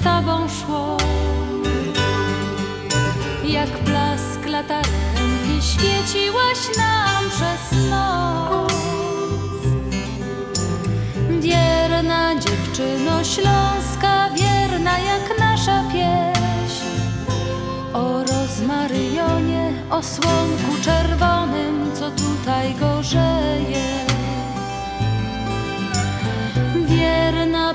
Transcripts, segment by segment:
z tobą szło. Jak blask latarenki świeciłaś nam przez noc. Wierna dziewczyno śląska, wierna jak nasza pieśń. O rozmaryjonie, o słonku czerwonym, co tutaj gorzeje. Wierna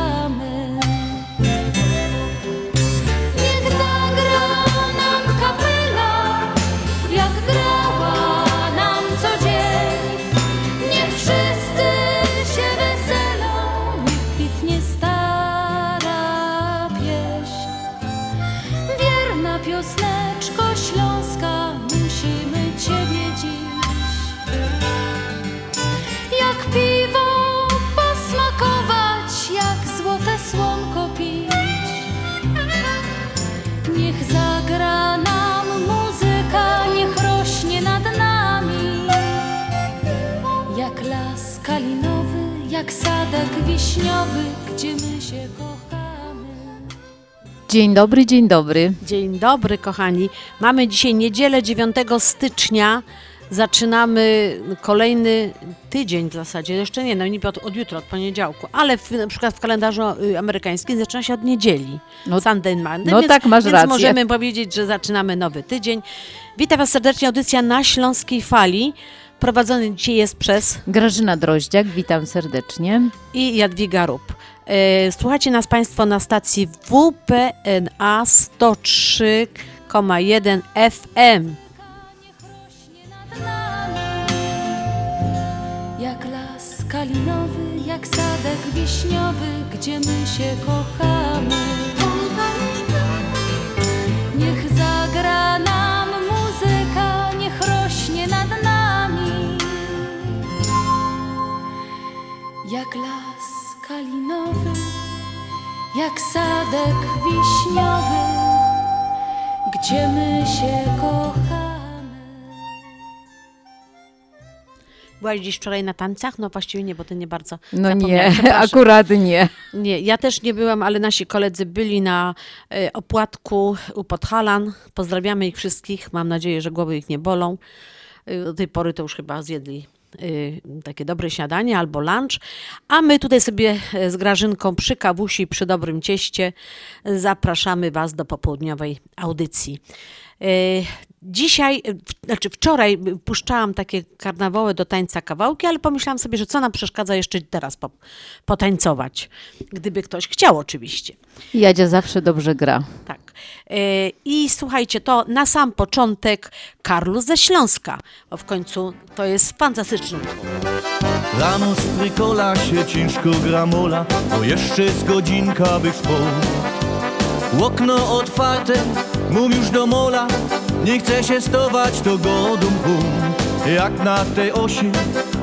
wiśniowy, gdzie my się kochamy Dzień dobry, dzień dobry. Dzień dobry, kochani. Mamy dzisiaj niedzielę 9 stycznia. Zaczynamy kolejny tydzień w zasadzie. Jeszcze nie, no niby od, od jutra, od poniedziałku, ale w, na przykład w kalendarzu y, amerykańskim zaczyna się od niedzieli. No- Sunday Monday. no więc, tak, masz więc rację. możemy powiedzieć, że zaczynamy nowy tydzień. Witam Was serdecznie, audycja na Śląskiej Fali. Prowadzony dzisiaj jest przez Grażyna Droździak, witam serdecznie. i Jadwiga Rup. E, Słuchacie nas Państwo na stacji WPNA 103,1 FM. Jak las kalinowy, jak sadek wiśniowy, gdzie my się kochamy. Jak sadek wiśniowy, gdzie my się kochamy. Byłaś dziś wczoraj na tańcach? No właściwie nie, bo ty nie bardzo No nie, akurat nie. Nie, ja też nie byłam, ale nasi koledzy byli na e, opłatku u Podhalan. Pozdrawiamy ich wszystkich. Mam nadzieję, że głowy ich nie bolą. E, Do tej pory to już chyba zjedli takie dobre śniadanie albo lunch. A my tutaj sobie e, z Grażynką przy kawusi, przy dobrym cieście zapraszamy Was do popołudniowej audycji. E, Dzisiaj, znaczy wczoraj puszczałam takie karnawały do tańca kawałki, ale pomyślałam sobie, że co nam przeszkadza jeszcze teraz po, potańcować. Gdyby ktoś chciał oczywiście. Jadzia zawsze dobrze gra. Tak. E, I słuchajcie, to na sam początek Karlus ze Śląska, bo w końcu to jest fantastyczny. Rano z trykola się ciężko gramola, bo jeszcze z godzinka bych spał. Okno otwarte, mów już do mola, nie chce się stować to godum hum. Jak na tej osi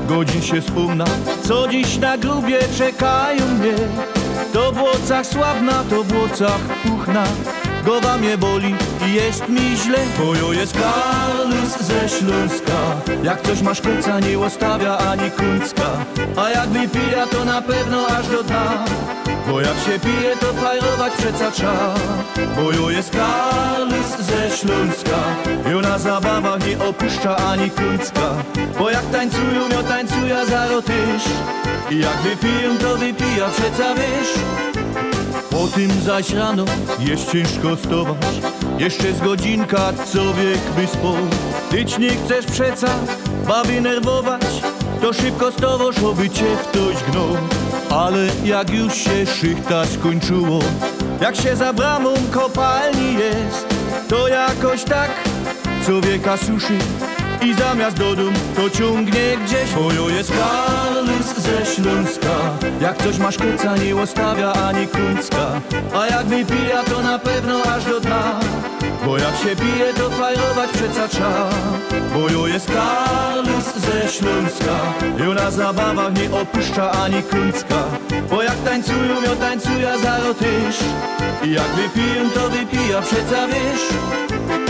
godzin się wspomna, co dziś na grubie czekają mnie. To w łocach sławna, to w łocach puchna, głowa mnie boli i jest mi źle. Bojo jest Karlus ze Śląska, jak coś masz końca nie ostawia ani kuńska, a jak wypija to na pewno aż do dna. Bo jak się pije, to fajrować przeca trza. Bo jo jest Karlus ze Śląska I ona zabawach nie opuszcza ani kuńska Bo jak tańcują, jo tańcuja za tyż I jak wypiją, to wypija przeca wiesz po tym zaś rano jest ciężko stować. Jeszcze z godzinka co wiek by spał. Tyć nie chcesz przeca baby nerwować. To szybko stowoż, oby cię ktoś gnął. Ale jak już się szychta skończyło Jak się za bramą kopalni jest To jakoś tak człowieka suszy i zamiast do dum to ciągnie gdzieś. Bojo jest Ze Śląska. Jak coś masz kuca nie ostawia ani kuńska A jak wypija to na pewno aż do dna. Bo jak się pije, to fajrować przeca trza. Bo jo jest Karlus ze Śląska. Jo na zabawach nie opuszcza ani kuncka Bo jak tańcują, jo tańcuja zaro tyż I jak wypiją, to wypija przeca wiesz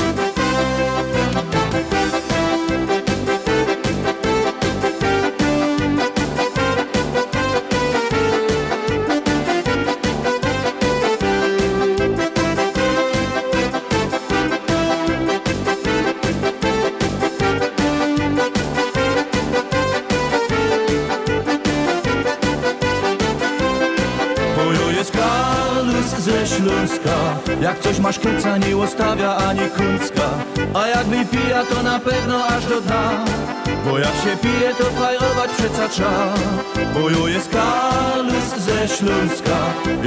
Coś masz kryca, nie ostawia ani kuncka A jak wypija, to na pewno aż do dna. Bo jak się pije, to fajrować przeca trza. Bojo jest Karlus ze Śląska.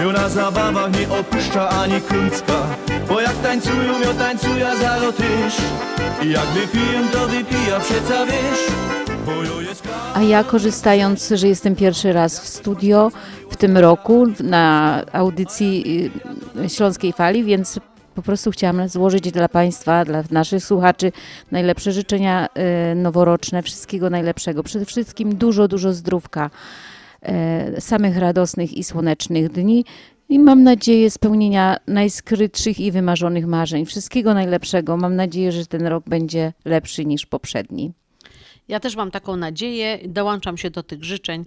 Jo na zabawach nie opuszcza ani kuncka Bo jak tańcują, jo tańcuja zaro tyż I jak wypiją, to wypija przeca Karlus A ja korzystając, że jestem pierwszy raz w studio w tym roku na audycji y, Śląskiej Fali, więc po prostu chciałam złożyć dla Państwa, dla naszych słuchaczy najlepsze życzenia y, noworoczne, wszystkiego najlepszego. Przede wszystkim dużo, dużo zdrówka, y, samych radosnych i słonecznych dni. I mam nadzieję spełnienia najskrytszych i wymarzonych marzeń. Wszystkiego najlepszego. Mam nadzieję, że ten rok będzie lepszy niż poprzedni. Ja też mam taką nadzieję, dołączam się do tych życzeń,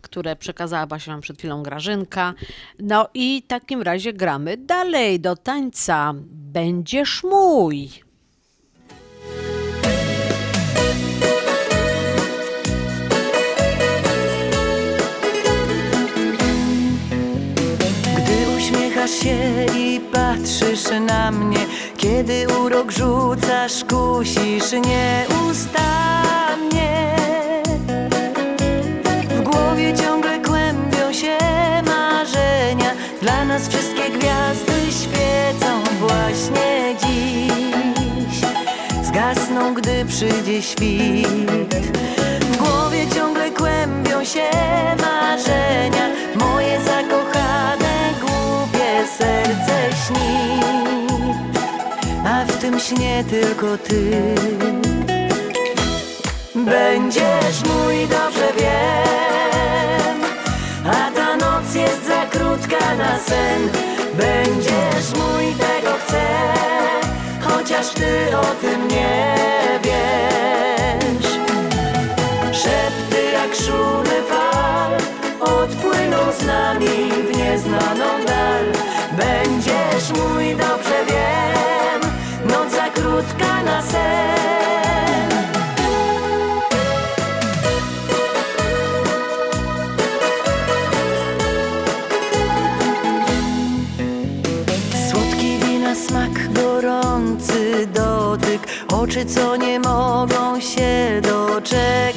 które przekazała właśnie Wam przed chwilą Grażynka. No i w takim razie gramy dalej do tańca Będziesz mój. Gdy uśmiechasz się i patrzysz na mnie Kiedy urok rzucasz, kusisz nieustannie. W głowie ciągle kłębią się marzenia. Dla nas wszystkie gwiazdy świecą właśnie dziś. Zgasną, gdy przyjdzie świt. W głowie ciągle kłębią się marzenia. Moje zakochane, głupie serce śni tym śnie tylko ty. Będziesz mój, dobrze wiem A ta noc jest za krótka na sen. Będziesz mój, tego chcę Chociaż ty o tym nie wiesz. Szepty jak szumy fal Odpłyną z nami w nieznaną dal. Będziesz mój, dobrze wiem krótka na sen. Słodki wina smak, gorący dotyk. Oczy, co nie mogą się doczekać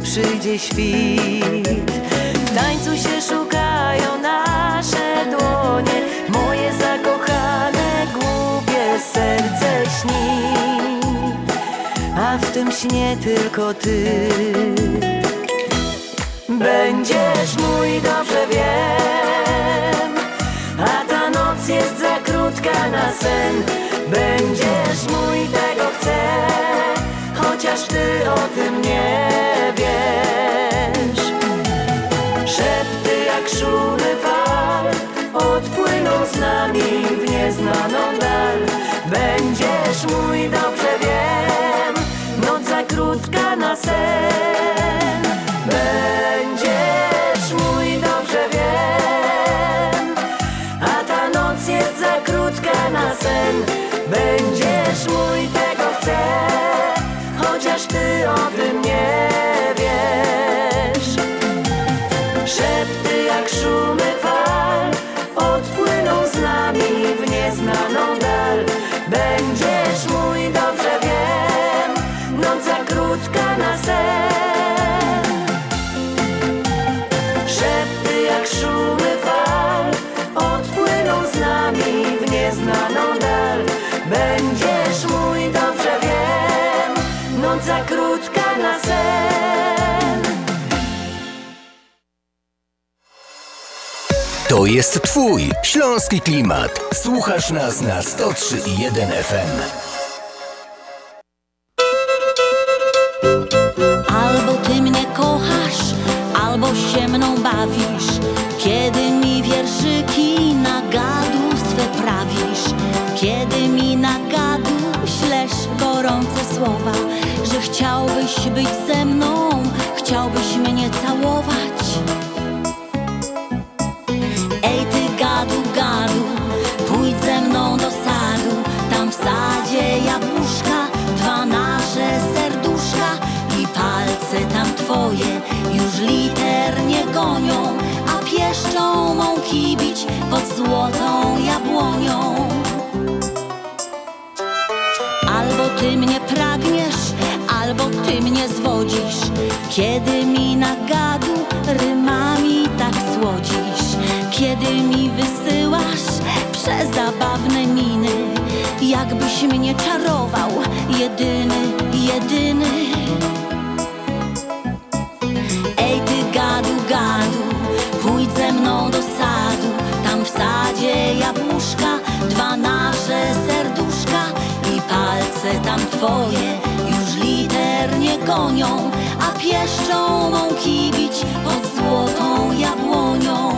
przyjdzie świt. W tańcu się szukają nasze dłonie Moje zakochane, głupie serce śni. A w tym śnie tylko ty. Będziesz mój, dobrze wiem. A ta noc jest za krótka na sen. Będziesz mój, tego chcę Chociaż ty o tym nie dal Będziesz mój, dobrze wiem. Noc za krótka na sen. Będziesz mój, dobrze wiem. A ta noc jest za krótka na sen. Będziesz mój, tego chcę. Chociaż ty o tym nie wiesz. Szepty jak szumy Jest Twój śląski klimat. Słuchasz nas na 103,1 FM. Albo ty mnie kochasz, albo się mną bawisz Kiedy mi wierszyki na gadu swe prawisz Kiedy mi na gadu ślesz gorące słowa Że chciałbyś być ze mną, twoje już liternie gonią A pieszczą mąki bić pod złotą jabłonią. Albo ty mnie pragniesz, albo ty mnie zwodzisz. Kiedy mi na gadu rymami tak słodzisz. Kiedy mi wysyłasz przezabawne miny Jakbyś mnie czarował, jedyny, jedyny sadzie jabłuszka, dwa nasze serduszka I palce tam twoje już liternie gonią A pieszczą mąki bić pod złotą jabłonią.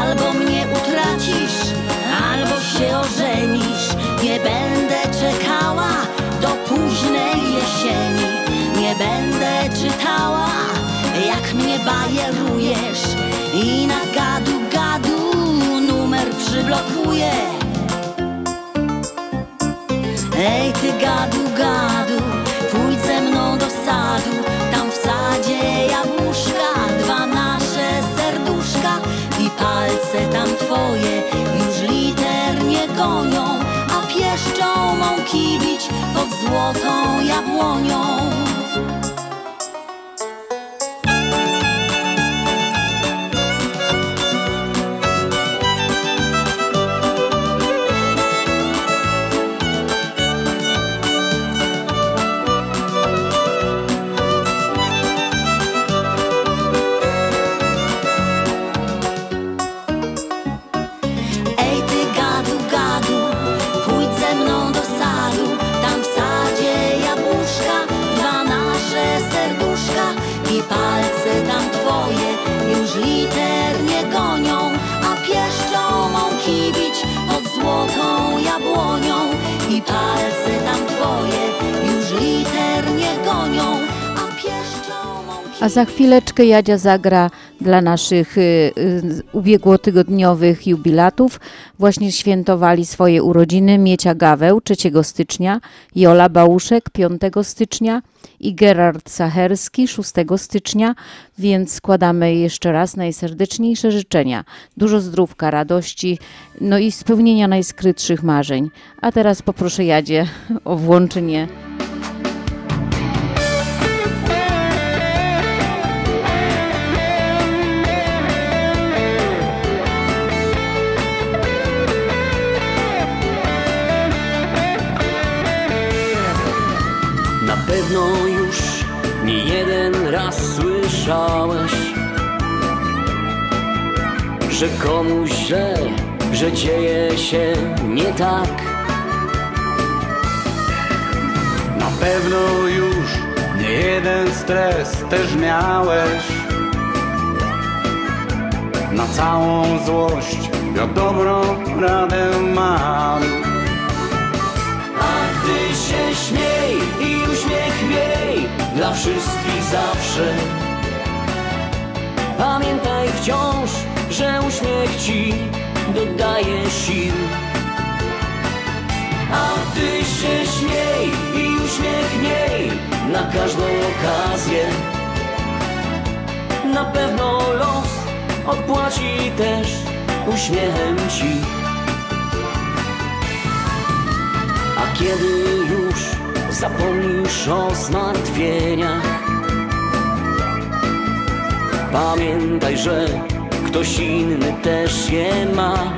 Albo mnie utracisz, albo się ożenisz. Nie będę czekała do późnej jesieni. Nie będę czytała, jak mnie bajerujesz. I na numer przyblokuję Ej ty gadu gadu, pójdź ze mną do sadu. Tam w sadzie jabłuszka, dwa nasze serduszka I palce tam twoje już liternie gonią A pieszczą mąki bić pod złotą jabłonią A za chwileczkę Jadzia zagra dla naszych y, y, ubiegłotygodniowych jubilatów. Właśnie świętowali swoje urodziny Miecia Gaweł 3 stycznia, Jola Bałuszek 5 stycznia i Gerard Sacherski 6 stycznia, więc składamy jeszcze raz najserdeczniejsze życzenia. Dużo zdrówka, radości, no i spełnienia najskrytszych marzeń. A teraz poproszę Jadzie o włączenie że komuś źle, że dzieje się nie tak. Na pewno już nie jeden stres też miałeś Na całą złość ja dobrą radę mam A ty się śmiej i uśmiech miej dla wszystkich zawsze. Pamiętaj wciąż, że uśmiech ci dodaje sił. A ty się śmiej i uśmiech miej na każdą okazję. Na pewno los odpłaci też uśmiechem ci. A kiedy już zapomnisz o zmartwieniach, pamiętaj, że ktoś inny też je ma.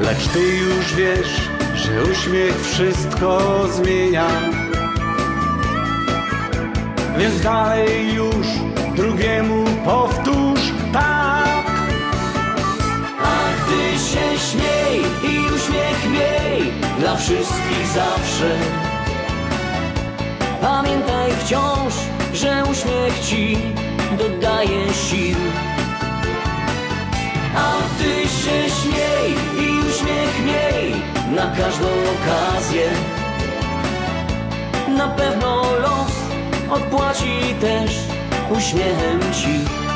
Lecz ty już wiesz, że uśmiech wszystko zmienia. Więc dalej już drugiemu powtórz tak. A ty się śmiej i uśmiech miej dla wszystkich zawsze. Pamiętaj wciąż, że uśmiech ci dodaje sił. A ty się śmiej i uśmiech miej na każdą okazję. Na pewno los odpłaci też uśmiechem ci.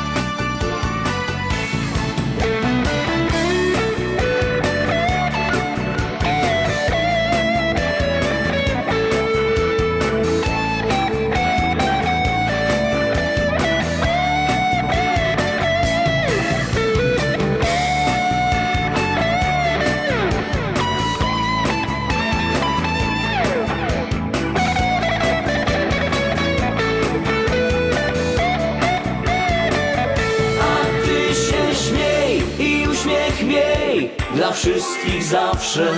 Dla wszystkich zawsze.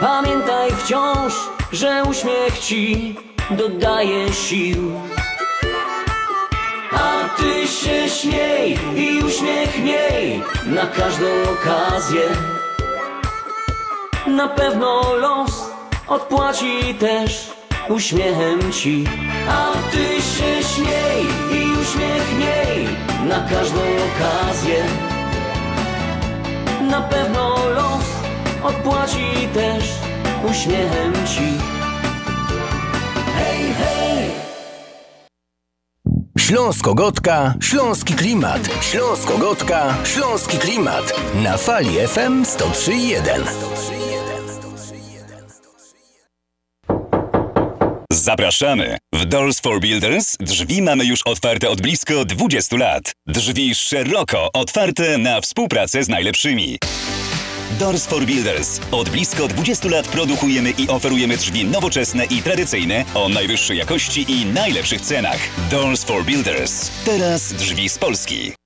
Pamiętaj wciąż, że uśmiech ci dodaje sił. A ty się śmiej i uśmiech miej na każdą okazję. Na pewno los odpłaci też uśmiechem ci. A ty się śmiej i uśmiech miej na każdą okazję. Na pewno los odpłaci też uśmiechem ci. Hej, hej! Śląsko-Gotka, Śląski Klimat. Śląsko-Gotka, Śląski Klimat. Na fali FM 103.1. Zapraszamy! W Doors for Builders drzwi mamy już otwarte od blisko 20 lat. Drzwi szeroko otwarte na współpracę z najlepszymi. Doors for Builders. Od blisko 20 lat produkujemy i oferujemy drzwi nowoczesne i tradycyjne o najwyższej jakości i najlepszych cenach. Doors for Builders. Teraz drzwi z Polski.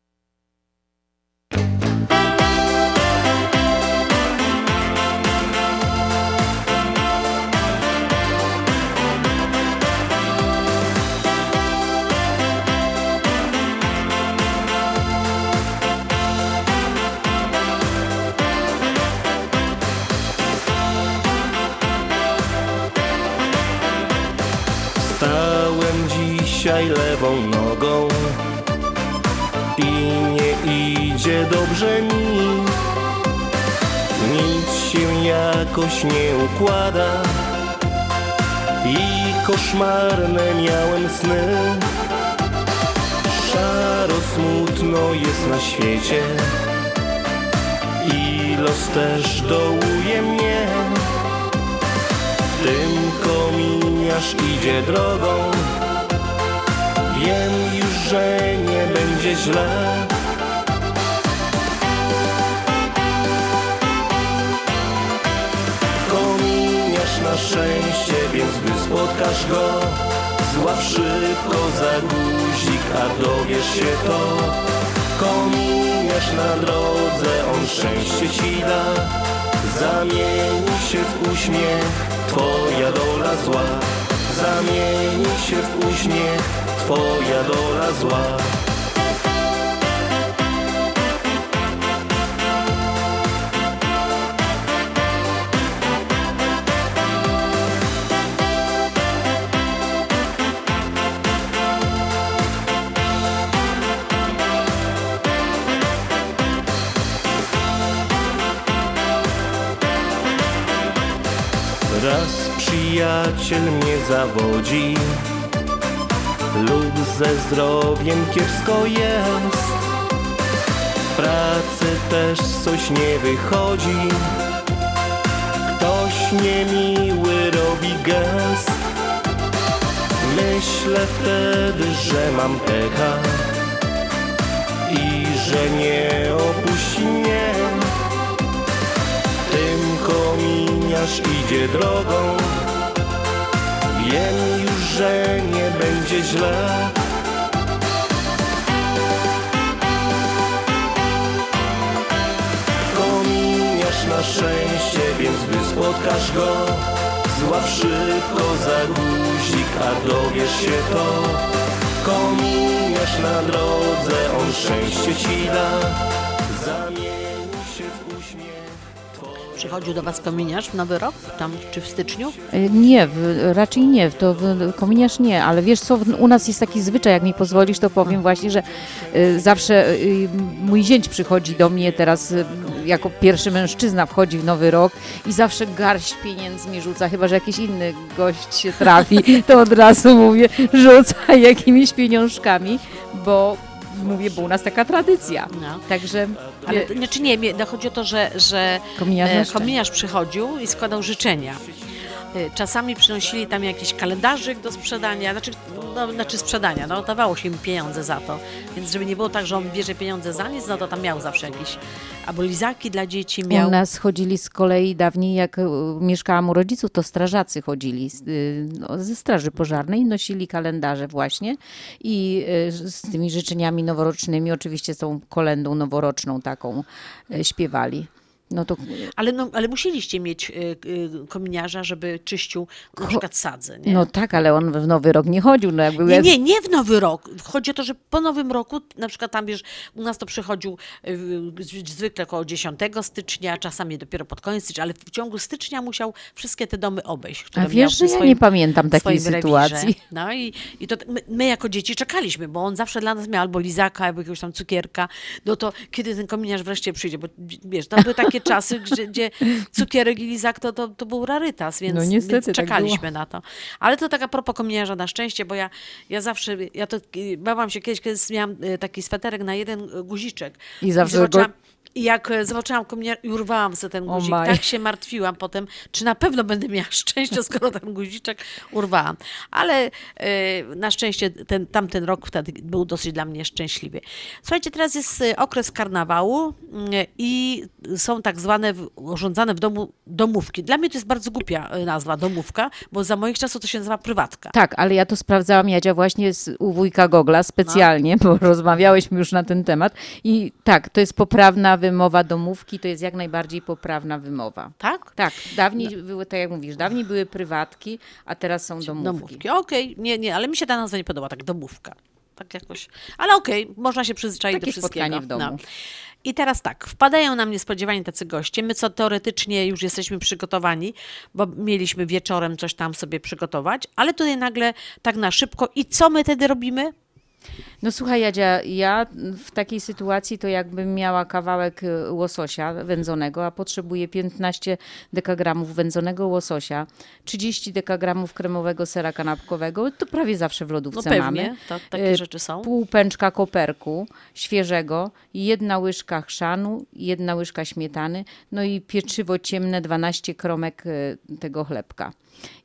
Dzisiaj lewą nogą i nie idzie dobrze mi. Nic się jakoś nie układa i koszmarne miałem sny. Szaro smutno jest na świecie i los też dołuje mnie. W tym kominiarz idzie drogą Wiem już, że nie będzie źle. Kominiarz na szczęście, więc gdy spotkasz go Złap szybko za guzik, a dowiesz się to. Kominiarz na drodze, on szczęście ci da. Zamieni się w uśmiech, twoja dola zła. Zamieni się w uśmiech, twoja dola Raz przyjaciel mnie zawodzi Lub ze zdrowiem kiepsko jest. W pracy też coś nie wychodzi. Ktoś niemiły robi gest. Myślę wtedy, że mam pecha I że nie opuści mnie. Tym kominiarz idzie drogą. Wiem już, że nie będzie źle. Kominiarz na szczęście, więc gdy spotkasz go Złap szybko za guzik, a dowiesz się to. Kominiarz na drodze, on szczęście ci da Przychodził do Was kominiarz w Nowy Rok, tam czy w styczniu? E, Nie, w, raczej nie, to w, kominiarz nie, ale wiesz co, u nas jest taki zwyczaj, jak mi pozwolisz, to powiem właśnie, że y, zawsze y, mój zięć przychodzi do mnie teraz y, jako pierwszy mężczyzna wchodzi w nowy rok i zawsze garść pieniędzy mi rzuca, chyba że jakiś inny gość się trafi, to od razu mówię, rzuca jakimiś pieniążkami, bo mówię, bo u nas taka tradycja. No. Także Ale to, znaczy nie, nie, no chodzi o to, że, że e, przychodził i składał życzenia. E, Czasami przynosili tam jakiś kalendarzyk do sprzedania, znaczy, no, znaczy sprzedania, no dawało się im pieniądze za to, więc żeby nie było tak, że on bierze pieniądze za nic, no to tam miał zawsze jakieś albo lizaki dla dzieci miał. U nas chodzili z kolei dawniej, jak y, mieszkałam u rodziców, to strażacy chodzili y, no, ze straży pożarnej, nosili kalendarze właśnie i y, z tymi życzeniami noworocznymi, oczywiście z tą kolendą noworoczną taką y, śpiewali. No to Ale, no, ale musieliście mieć y, y, kominiarza, żeby czyścił na przykład sadze, nie? no tak, ale on w Nowy Rok nie chodził. No jakby Nie, nie, nie w Nowy Rok. Chodzi o to, że po Nowym Roku, na przykład tam wiesz, u nas to przychodził y, zwykle około 10 stycznia, czasami dopiero pod koniec stycznia, ale w ciągu stycznia musiał wszystkie te domy obejść, A wiesz, że przy ja nie pamiętam takiej swoim sytuacji. Rewirze. No i, i to my, my jako dzieci czekaliśmy, bo on zawsze dla nas miał albo lizaka, albo jakiegoś tam cukierka. No to kiedy ten kominiarz wreszcie przyjdzie, bo wiesz, to były takie czasy, gdzie, gdzie cukierek i lizak to, to, to był rarytas, więc, No niestety więc tak czekaliśmy było. na to. Ale to tak a propos kominiarza na szczęście, bo ja, ja zawsze, ja to bałam się kiedyś, kiedy miałam y, taki sweterek na jeden guziczek. I zawsze zobaczyłam, go- i jak e, zobaczyłam kominiarz i urwałam sobie ten guzik, maj. tak się martwiłam potem, czy na pewno będę miała szczęście, skoro ten guziczek urwałam. Ale e, na szczęście ten, tamten rok wtedy był dosyć dla mnie szczęśliwy. Słuchajcie, teraz jest e, okres karnawału mm, i są tak zwane urządzane w domu domówki. Dla mnie to jest bardzo głupia nazwa domówka, bo za moich czasów to się nazywa prywatka. Tak, ale ja to sprawdzałam, Jadzia, właśnie z, u wujka Gogla specjalnie, No. bo rozmawiałyśmy już na ten temat. I tak, to jest poprawna wymowa domówki, to jest jak najbardziej poprawna wymowa. Tak? Tak, dawniej były, tak jak mówisz, dawniej były prywatki, a teraz są domówki. Domówki, okej, nie, nie, ale mi się ta nazwa nie podoba, tak domówka. Tak jakoś, ale okej, można się przyzwyczaić Takie do wszystkiego. spotkanie w domu. I teraz tak, wpadają nam niespodziewanie tacy goście. My co teoretycznie już jesteśmy przygotowani, bo mieliśmy wieczorem coś tam sobie przygotować, ale tutaj nagle tak na szybko. I co my wtedy robimy? No słuchaj Jadzia, ja w takiej sytuacji to jakbym miała kawałek y, łososia wędzonego, a potrzebuję 15 dekagramów wędzonego łososia, 30 dekagramów kremowego sera kanapkowego, to prawie zawsze w lodówce No pewnie, mamy. to, takie Y, rzeczy są. Pół pęczka koperku świeżego, jedna łyżka chrzanu, jedna łyżka śmietany, no i pieczywo ciemne, 12 kromek y, tego chlebka.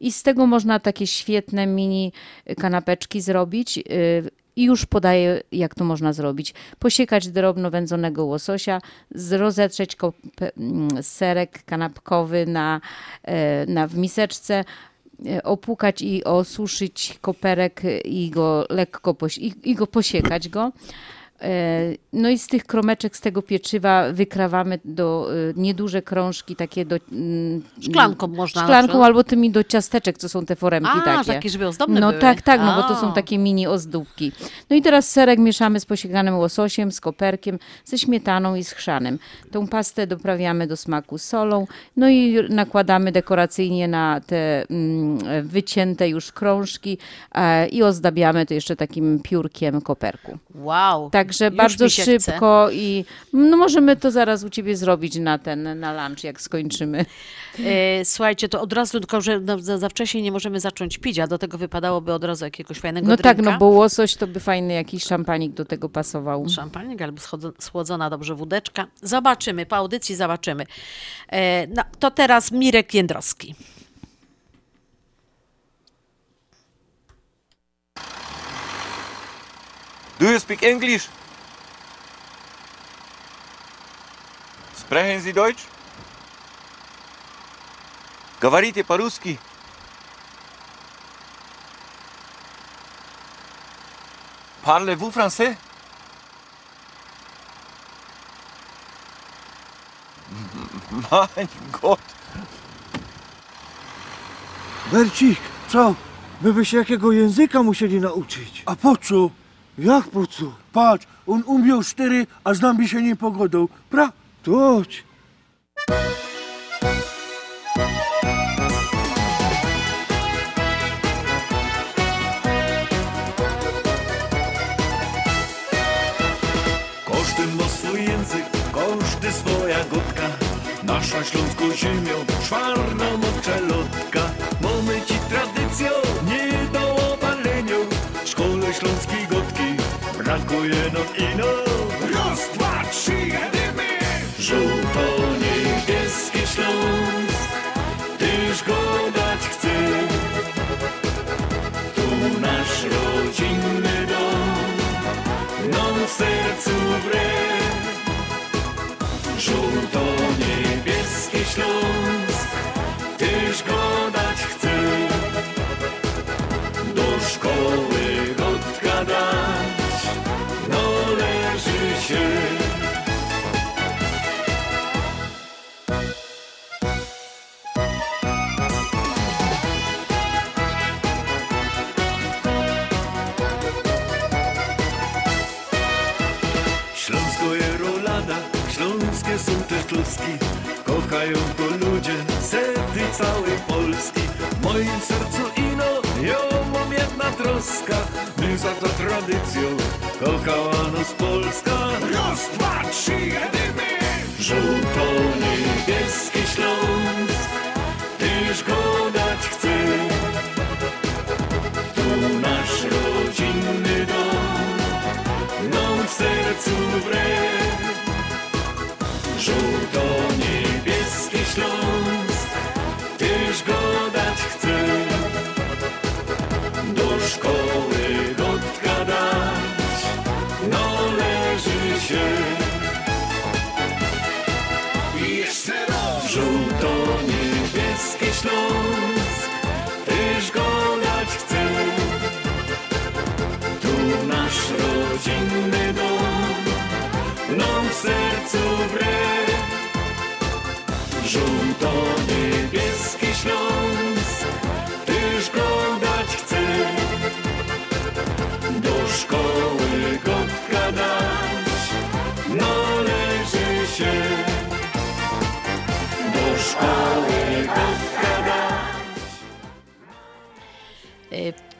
I z tego można takie świetne mini kanapeczki zrobić. I już podaję, jak to można zrobić. Posiekać drobno wędzonego łososia, rozetrzeć mm, serek kanapkowy na, e, na, w miseczce, e, opłukać i osuszyć koperek i go lekko i, i go posiekać go. E, No i z tych kromeczek, z tego pieczywa wykrawamy do e, nieduże krążki, takie do... mm, Szklanką można na Szklanką albo tymi do ciasteczek, co są te foremki A, takie. takie, żeby ozdobne No były. tak, tak, no bo to A. są takie mini ozdóbki. No i teraz serek mieszamy z posiekanym łososiem, z koperkiem, ze śmietaną i z chrzanem. Tą pastę doprawiamy do smaku solą, no i nakładamy dekoracyjnie na te mm, wycięte już krążki e, i ozdabiamy to jeszcze takim piórkiem koperku. Wow. Także już bardzo się chce. szybko i no możemy to zaraz u ciebie zrobić na ten, na lunch, jak skończymy. E, Słuchajcie, to od razu, tylko że no, za, za wcześnie nie możemy zacząć pić, a do tego wypadałoby od razu jakiegoś fajnego No tak, drinka. no bo łosoś to by fajny jakiś szampanik do tego pasował. Szampanik albo schłodzona dobrze wódeczka. Zobaczymy, po audycji zobaczymy. E, no, to teraz Mirek Jędrowski. Do you speak English? Sprechen Sie Deutsch? Говорите по-русски? Parlez-vous français? Mein Gott! Bercik, co? My by się jakiego języka musieli nauczyć. A po co? Jak po co? Patrz, on umiał cztery, a z nami się nie pogodą. Pra? To. Każdy ma swój język, każdy swoja gotka. Nasza śląską ziemią, czwarna brakuje nam ino. Raz, dwa, trzy, jedymy! Żółto-niebieski Śląsk, tyż go dać chce. Tu nasz rodzinny dom, nam w sercu wre.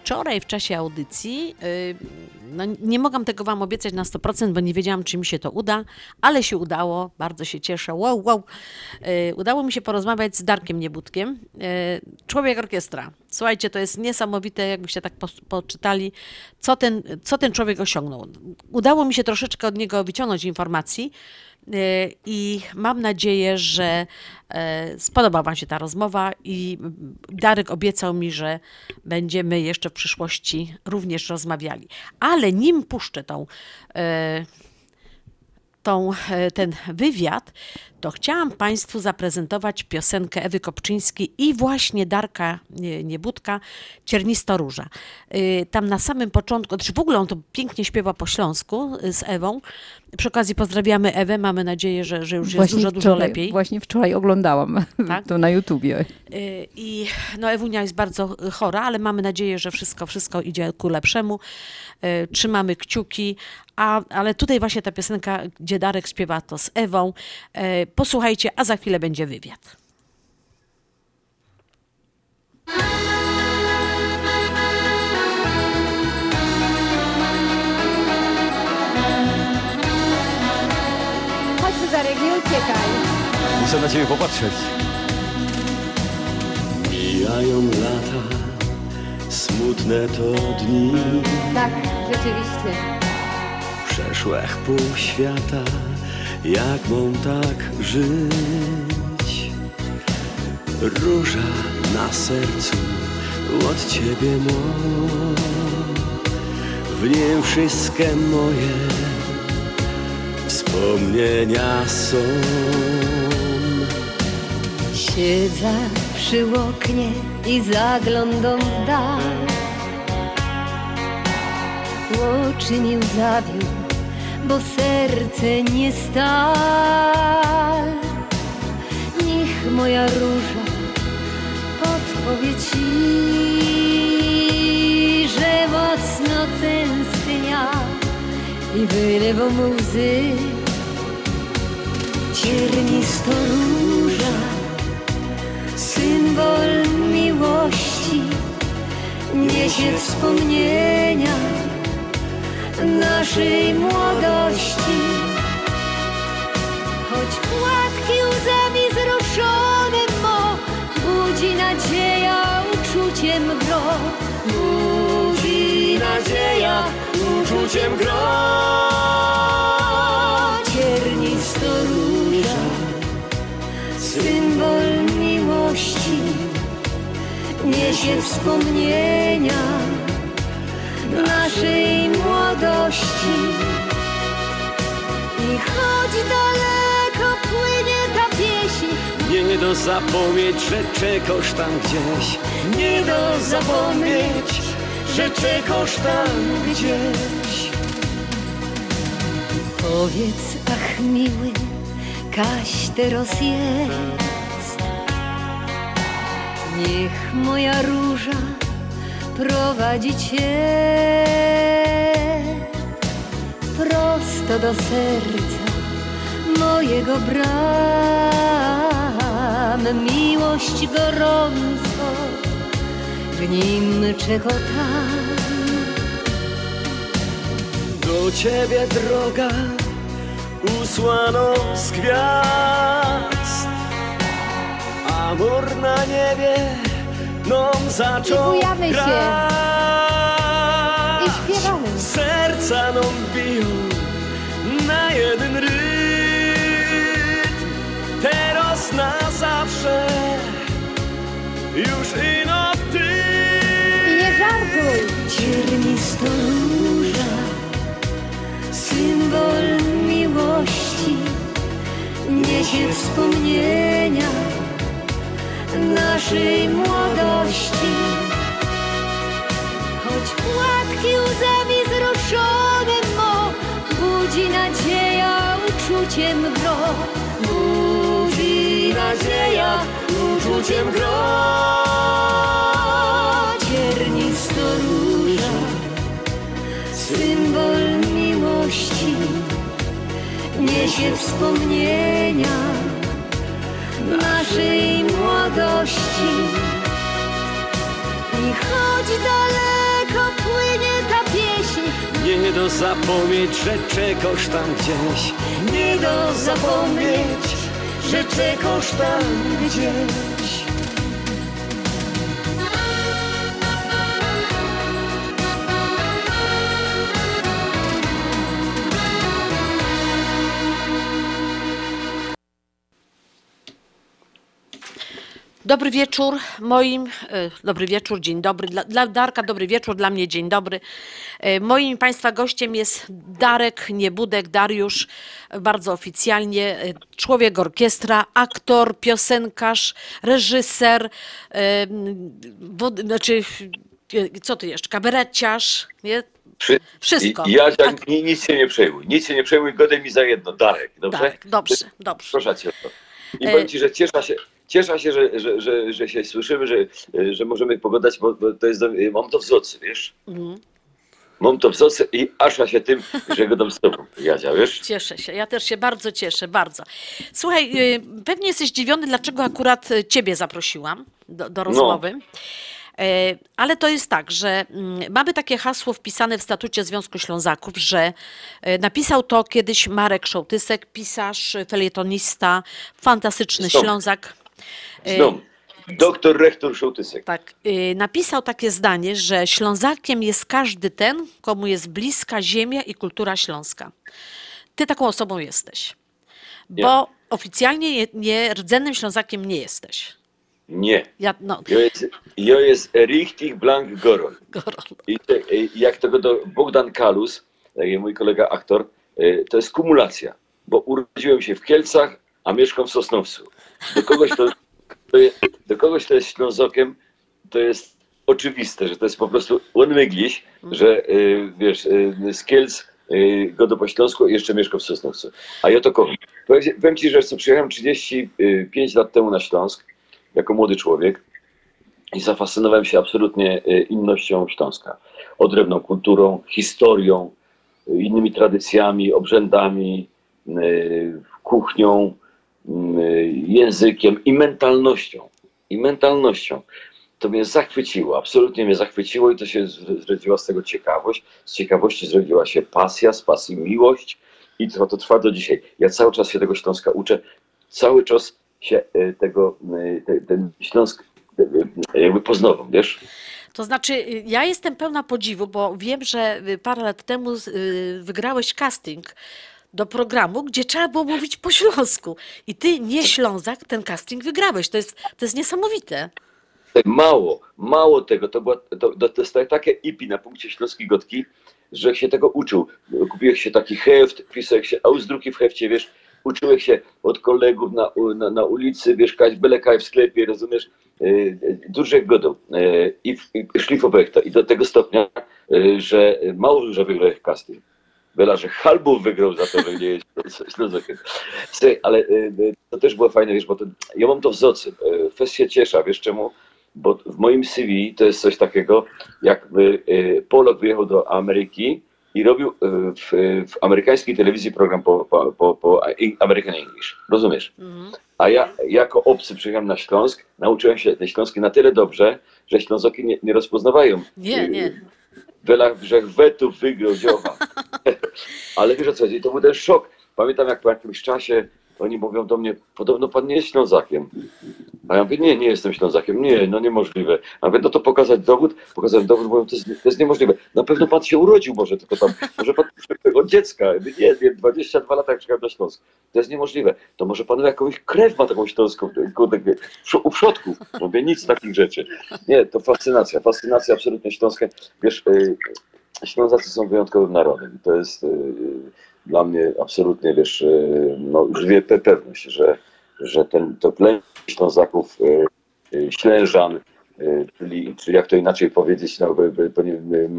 Wczoraj w czasie audycji, e, no nie mogłam tego Wam obiecać na 100%, bo nie wiedziałam, czy mi się to uda, ale się udało, bardzo się cieszę. Wow, wow. E, Udało mi się porozmawiać z Darkiem Niebudkiem, e, człowiek orkiestra. Słuchajcie, to jest niesamowite, jakbyście tak po, poczytali, co ten, co ten człowiek osiągnął. Udało mi się troszeczkę od niego wyciągnąć informacji, I mam nadzieję, że e, spodoba Wam się ta rozmowa i Darek obiecał mi, że będziemy jeszcze w przyszłości również rozmawiali. Ale nim puszczę tą, e, tą, e, ten wywiad, to chciałam Państwu zaprezentować piosenkę Ewy Kopczyńskiej i właśnie Darka Nie- Niebudka, Ciernista Róża. Y, Tam na samym początku, znaczy w ogóle on to pięknie śpiewa po śląsku y, z Ewą. Przy okazji pozdrawiamy Ewę, mamy nadzieję, że, że już jest dużo, dużo wczoraj, lepiej. Właśnie wczoraj oglądałam Tak? to na YouTubie. Y, I no Ewunia jest bardzo chora, ale mamy nadzieję, że wszystko, wszystko idzie ku lepszemu. Trzymamy kciuki, a, ale tutaj właśnie ta piosenka, gdzie Darek śpiewa to z Ewą. Posłuchajcie, a za chwilę będzie wywiad. Chodź Cezarek, nie uciekaj. Muszę na ciebie popatrzeć. Mijają lata, smutne to dni. Tak, rzeczywiście. Przeszłych pół świata, jak mam tak żyć? Róża na sercu od ciebie mo. W nim wszystkie moje wspomnienia są. Siedzę przy oknie i zaglądam w dal. Oczy mi zawiódł, bo serce nie stal. Niech moja róża podpowie ci, że mocno tęsknia i wylewam łzy. Ciernisto róża, symbol miłości, niesie wspomnienia naszej młodości. Choć płatki łzami wzruszone mo, budzi nadzieja uczuciem gro. Budzi nadzieja uczuciem gro. Ciernisto róża, symbol miłości, niesie wspomnienia naszej młodości. I choć daleko płynie ta pieśń, Nie do zapomnieć, że czekasz tam gdzieś. nie do zapomnieć, że czekasz tam gdzieś. Powiedz, ach miły, kaś teraz jest. Niech moja róża prowadzi cię prosto do serca mojego bram. Miłość gorąco w nim czekotam. Do ciebie droga usłano z gwiazd Amor na niebie nam zaczął I bujamy się. grać I śpiewamy. Serca nam biją na jeden rytm Teraz na zawsze już ino ty I nie żartuj! Ciernisto róża, symbol miłości, niesie wspomnienia naszej młodości. Choć płatki łzami wzruszone mo, budzi nadzieja uczuciem gro. Budzi nadzieja uczuciem gro. Ciernisto róża, symbol miłości, niesie wspomnienia naszej młodości. I choć daleko płynie ta pieśń, Nie do zapomnieć, że czekasz tam gdzieś nie do zapomnieć, że czekasz tam gdzieś. Dobry wieczór moim, e, dobry wieczór, dzień dobry. Dla, dla Darka dobry wieczór, dla mnie dzień dobry. E, Moim Państwa gościem jest Darek Niebudek, Dariusz, e, bardzo oficjalnie, człowiek orkiestra, aktor, piosenkarz, reżyser, e, m, wod, znaczy, co ty jeszcze, kabareciarz, nie? Wszy- Wszystko. Tak. I, ja, ni- nic się nie przejmuj. Nic się nie przejmuj, godaj mi za jedno. Darek, dobrze? Darek, dobrze, dobrze. Proszę cię o to. I powiem ci, że cieszę się, cieszę się że, że, że, że się słyszymy, że, że możemy pogadać, bo, to jest, mam to w zocy, wiesz? Mhm. Mam to w zocy i asza się tym, że gadam z tobą, Jadzia, wiesz? Cieszę się, ja też się bardzo cieszę, bardzo. Słuchaj, y, pewnie jesteś zdziwiony, dlaczego akurat y, ciebie zaprosiłam do, do rozmowy. E, Ale to jest tak, że mm, mamy takie hasło wpisane w statucie Związku Ślązaków, że napisał to kiedyś Marek Szołtysek, pisarz, felietonista, fantastyczny Znam. Ślązak. E, Znam. Doktor rektor Szołtysek. Tak, y, napisał takie zdanie, że Ślązakiem jest każdy ten, komu jest bliska ziemia i kultura śląska. Ty taką osobą jesteś. Bo oficjalnie nie, nie rdzennym Ślązakiem nie jesteś. Nie. Ja, no, Ja jest, ja jest richtig blank goron. I, te, i jak tego do Bogdan Kalus, taki mój kolega aktor, e, to jest kumulacja, bo urodziłem się w Kielcach, a mieszkam w Sosnowcu. Do kogoś to, to jest, do kogoś to jest Ślązokiem, to jest oczywiste, że to jest po prostu unmöglich, że e, wiesz, e, z Kielc e, go do po Śląsku i jeszcze mieszkam w Sosnowcu. A ja to kocham. Powiem ci- że przyjechałem 35 lat temu na Śląsk, jako młody człowiek i zafascynowałem się absolutnie e, innością Śląska. Odrębną kulturą, historią, e, innymi tradycjami, obrzędami, e, kuchnią, językiem i mentalnością. I mentalnością. To mnie zachwyciło, absolutnie mnie zachwyciło i to się zrodziła z tego ciekawość. Z ciekawości zrodziła się pasja, z pasji miłość i to, to trwa do dzisiaj. Ja cały czas się tego Śląska uczę, cały czas się e, tego, e, te, ten Śląsk e, jakby poznawam, wiesz? To znaczy, ja jestem pełna podziwu, bo wiem, że parę lat temu wygrałeś casting do programu, gdzie trzeba było mówić po śląsku. I ty, nie Ślązak, ten casting wygrałeś. To jest, to jest niesamowite. Mało, mało tego, to, była, to, to, jest tak- takie ipi na punkcie Śląskiej Gotki, że się tego uczył. Kupiłeś się taki heft, pisałeś się ausdruki w hefcie, wiesz, uczyłeś się od kolegów na, na, na ulicy, wiesz, byle kaj w sklepie, rozumiesz, yy, duże godą yy, i, i szlifowałeś to. I do tego stopnia, yy, że mało, że wygrałeś casting. Bela, że Halbów wygrał za to, że nie jest. Słuchaj, ale y, to też było fajne, wiesz, bo to, ja mam to w zocy. Y, Fest się ciesza, wiesz czemu? Bo w moim CV to jest coś takiego, jakby y, Polak wyjechał do Ameryki i robił y, w, w amerykańskiej telewizji program po, po, po, po American English. Rozumiesz? A ja jako obcy przyjechałem na Śląsk, nauczyłem się tej śląskiej na tyle dobrze, że Ślązoki nie, nie rozpoznawają Nie, nie. Wela Grzechwetów wygrał dzioła. Ale wiesz o co chodzi, to był ten szok. Pamiętam jak po jakimś czasie oni mówią do mnie, podobno pan nie jest Ślązakiem. A ja mówię, nie, nie jestem Ślązakiem. Nie, no niemożliwe. A mówię, no to pokazać dowód? Pokazałem dowód, mówią, to jest, to jest niemożliwe. Na pewno pan się urodził może tylko tam, może pan od dziecka. Ja mówię, Nie, nie, 22 lata jak przyjechałem do Śląska. To jest niemożliwe. To może pan jakąś krew ma taką śląską, kurde, u przodków. Mówię, nic takich rzeczy. Nie, to fascynacja, fascynacja absolutnie śląska. Wiesz, y, Ślązacy są wyjątkowym narodem. To jest y, dla mnie absolutnie, wiesz, y, no, pe- pewność, że, że ten, to plemię Ślązaków, y, y, Ślężan, y, czyli, czyli jak to inaczej powiedzieć, no, bo nie, y,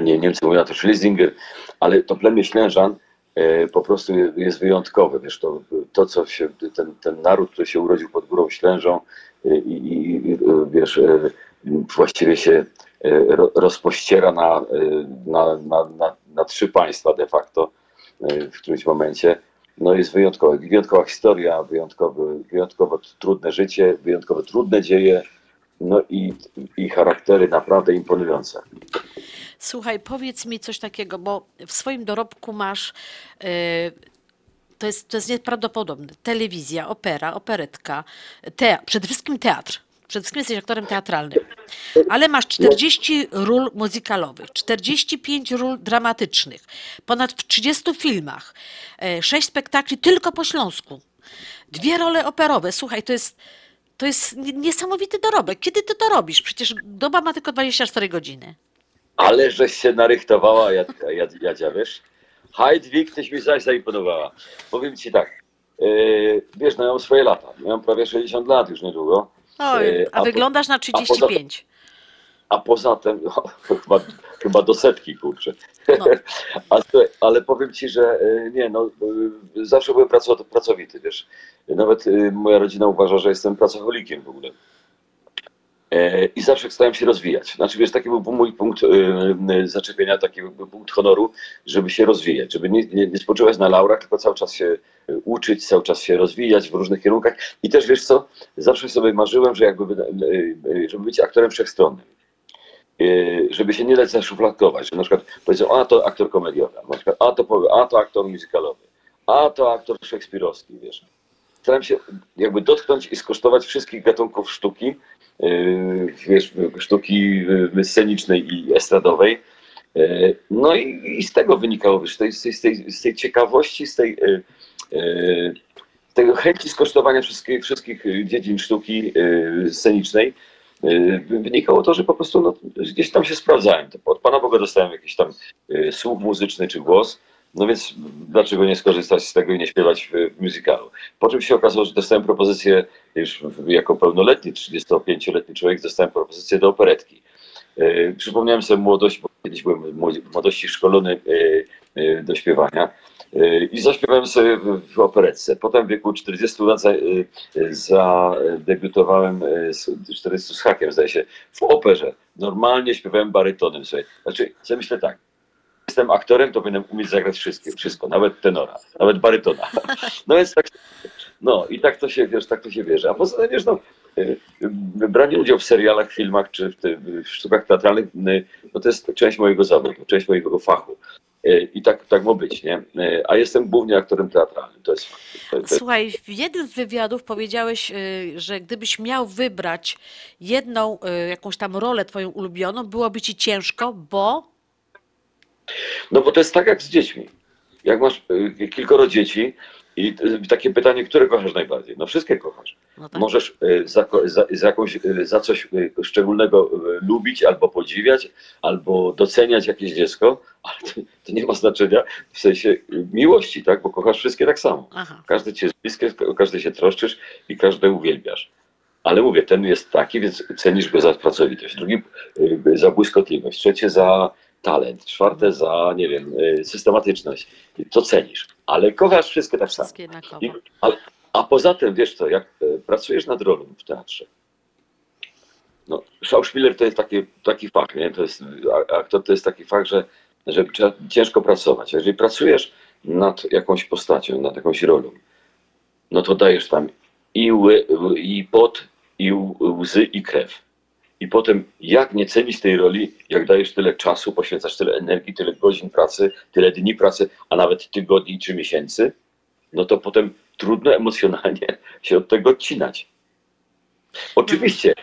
nie, Niemcy mówią na to Schlesinger, ale to plemię Ślężan y, po prostu je- jest wyjątkowe. Wiesz, to, to co się, ten, ten naród, który się urodził pod górą Ślężą y, i, i, y, wiesz, y, właściwie się y, rozpościera na, y, na, na, na, na trzy państwa de facto y, w którymś momencie. No jest wyjątkowe. Wyjątkowa historia, wyjątkowy, wyjątkowo trudne życie, wyjątkowo trudne dzieje, no i, i charaktery naprawdę imponujące. Słuchaj, powiedz mi coś takiego, bo w swoim dorobku masz, e, to jest, to jest nieprawdopodobne, telewizja, opera, operetka, te, przede wszystkim teatr. Przede wszystkim jesteś aktorem teatralnym, ale masz 40 ról muzykalowych, 45 ról dramatycznych, ponad w 30 filmach, 6 spektakli tylko po śląsku, dwie role operowe. Słuchaj, to jest, to jest nie- niesamowity dorobek. Kiedy ty to robisz? Przecież doba ma tylko 24 godziny. Ale żeś się narychtowała, Jad, Jad, Jadzia, wiesz? Heidwig, tyś mi zaś zaimponowała. Powiem ci tak, yy, wiesz, no ja mam swoje lata. Ja mam prawie 60 lat już niedługo. Oj, Yy, a po- wyglądasz na a poza- 35. A poza tym, no, chyba, chyba do setki, kurczę. No. A, ale powiem ci, że y, nie, no, y, zawsze byłem praco, pracowity, wiesz. Nawet moja rodzina uważa, że jestem pracocholikiem w ogóle. E, I zawsze starałem się rozwijać. Znaczy, wiesz, taki był mój punkt y, y, zaczepienia, taki był punkt honoru, żeby się rozwijać, żeby nie, nie, nie spoczywać na laurach, tylko cały czas się uczyć, cały czas się rozwijać w różnych kierunkach. I też, wiesz co, zawsze sobie marzyłem, że jakby, żeby być aktorem wszechstronnym. Żeby się nie dać zaszufladkować, że na przykład powiedzą, a to aktor komediowy, a na przykład, a to, a to aktor musicalowy, a to aktor szekspirowski, wiesz. Staram się jakby dotknąć i skosztować wszystkich gatunków sztuki, wiesz, sztuki yy, scenicznej i estradowej. Yy, No i, i z tego wynikało, wiesz, z tej, z tej, z tej, ciekawości, z tej, z tego chęci skosztowania wszystkich, wszystkich dziedzin sztuki scenicznej, wynikało to, że po prostu no, gdzieś tam się sprawdzałem. Od Pana Boga dostałem jakiś tam słuch muzyczny czy głos, no więc dlaczego nie skorzystać z tego i nie śpiewać w, musicalu? Po czym się okazało, że dostałem propozycję, już jako pełnoletni, 35-letni człowiek, dostałem propozycję do operetki. Yy, przypomniałem sobie młodość, bo kiedyś byłem w młodości szkolony yy, yy, do śpiewania. I zaśpiewałem sobie w, operetce. Potem w wieku 40 lat za, zadebiutowałem z 40 z hakiem, zdaje się, w operze. Normalnie śpiewałem barytonem sobie. Znaczy, sobie myślę tak, jestem aktorem, to powinienem umieć zagrać wszystkie, wszystko, nawet tenora, nawet barytona. No więc tak, no i tak to się, wiesz, tak to się bierze. A poza tym, wiesz, no, y, y, branie udziału w serialach, filmach czy w, w sztukach teatralnych, y, no to jest część mojego zawodu, część mojego fachu. I tak, tak ma być, nie? A jestem głównie aktorem teatralnym, to jest. To, to, Słuchaj, w jednym z wywiadów powiedziałeś, że gdybyś miał wybrać jedną jakąś tam rolę twoją ulubioną, byłoby ci ciężko, bo No bo to jest tak jak z dziećmi. Jak masz y, kilkoro dzieci i y, takie pytanie, które kochasz najbardziej? No wszystkie kochasz. Możesz y, za, za, za, jakąś, za coś szczególnego lubić albo podziwiać, albo doceniać jakieś dziecko, ale to, to nie ma znaczenia w sensie miłości, tak? Bo kochasz wszystkie tak samo. Aha. Każdy ci jest bliskie, każdy się troszczysz i każde uwielbiasz. Ale mówię, ten jest taki, więc cenisz go za pracowitość. Drugi za błyskotliwość. Trzecie za talent. Czwarte za, nie wiem, y, systematyczność. To cenisz. Ale kochasz wszystkie tak samo. I, a, a poza tym, wiesz co, jak e, pracujesz nad rolą w teatrze, no, Schauspieler to jest taki, taki fach, nie? To jest, a- aktor to jest taki fach, że, że ciężko pracować. Jeżeli pracujesz nad jakąś postacią, nad jakąś rolą, no to dajesz tam i, ły, i pot, i łzy, i krew. I potem, jak nie cenić tej roli, jak dajesz tyle czasu, poświęcasz tyle energii, tyle godzin pracy, tyle dni pracy, a nawet tygodni czy miesięcy, no to potem trudno emocjonalnie się od tego odcinać. Oczywiście,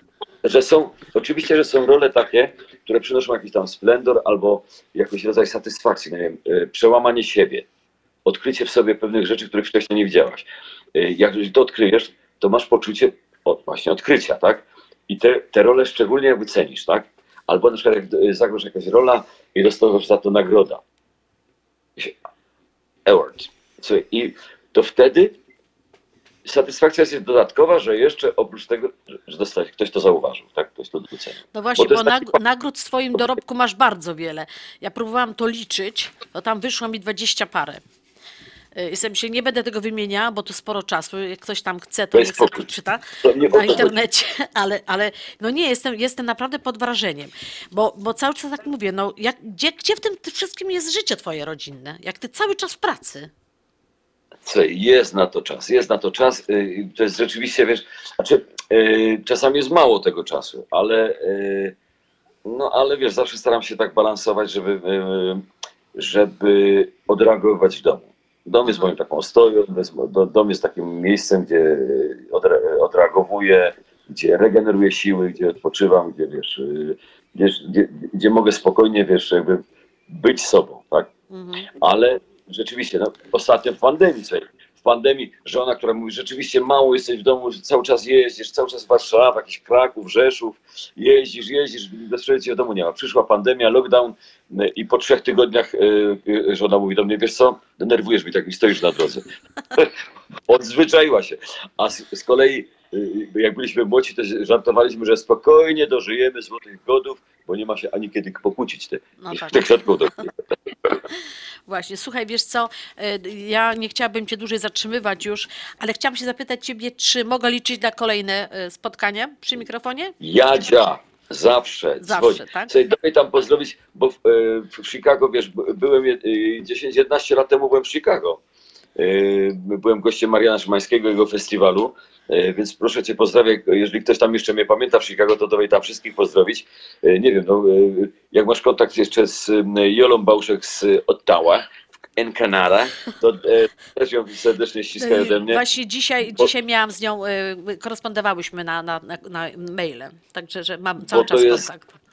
że są, oczywiście, że są role takie, które przynoszą jakiś tam splendor albo jakiś rodzaj satysfakcji, nie wiem, e, przełamanie siebie, odkrycie w sobie pewnych rzeczy, których wcześniej nie widziałaś. E, Jak już to odkryjesz, to masz poczucie od, właśnie odkrycia, tak? I te, te role szczególnie jakby cenisz, tak? Albo na przykład jak e, zagrasz jakaś rola i dostajesz za to nagroda. Award. Słuchaj, I to wtedy satysfakcja jest dodatkowa, że jeszcze oprócz tego, że- dostałeś, ktoś to zauważył, tak? Ktoś to docenił. No właśnie, to bo, jest taki nag- nagród w swoim dorobku masz bardzo wiele. Ja próbowałam to liczyć, to tam wyszło mi dwadzieścia parę. Y, Jestem się, nie będę tego wymieniała, bo to sporo czasu. Jak ktoś tam chce, to niech sobie o na internecie, ale, ale no nie, jestem, jestem naprawdę pod wrażeniem. Bo, bo cały czas tak mówię, no jak, gdzie, gdzie w tym wszystkim jest życie twoje rodzinne? Jak ty cały czas w pracy? Jest na to czas, jest na to czas. y, To jest rzeczywiście, wiesz, znaczy, y, czasami jest mało tego czasu, ale, y, no, ale wiesz, zawsze staram się tak balansować, żeby, żeby odreagować w domu. Dom jest moją taką ostoją, dom jest takim miejscem, gdzie odre, odreagowuję, gdzie regeneruję siły, gdzie odpoczywam, gdzie wiesz, y, wiesz gdzie, gdzie mogę spokojnie, wiesz, jakby być sobą, tak? Ale rzeczywiście, no, ostatnio w pandemii, pandemii, żona, która mówi, rzeczywiście mało jesteś w domu, cały czas jeździsz, cały czas Warszawa, jakiś Kraków, Rzeszów, jeździsz, jeździsz, bezpośrednio cię w domu nie ma. Przyszła pandemia, lockdown y, i po trzech tygodniach y, y, żona mówi do mnie, wiesz co, denerwujesz mi, tak mi stoisz na drodze. Odzwyczaiła się. A z, z kolei jak byliśmy młodzi, to żartowaliśmy, że spokojnie dożyjemy złotych godów, bo nie ma się ani kiedy pokłócić te, No tak. te Właśnie, słuchaj, wiesz co, y, ja nie chciałabym Cię dłużej zatrzymywać już, ale chciałam się zapytać Ciebie, czy mogę liczyć na kolejne y, spotkania przy mikrofonie? Jadzia, zawsze, Zawsze, tak? Sobie daj tam pozdrowić, bo w, e, w Chicago, wiesz, by- byłem je- e, 10-11 lat temu byłem w Chicago. E, Byłem gościem Mariana Szymańskiego, jego festiwalu, e, więc proszę Cię pozdrawiam, jeżeli ktoś tam jeszcze mnie pamięta w Chicago, to dawaj tam wszystkich pozdrowić. E, Nie wiem, no, e, jak masz kontakt jeszcze z e, Jolą Bałszek z Ottawa, w Canada, to e, też ją serdecznie ściskaj ode mnie. Właśnie dzisiaj, Bo- dzisiaj miałam z nią, korespondowałyśmy na, na, na, na maile, także że mam cały czas jest- kontakt.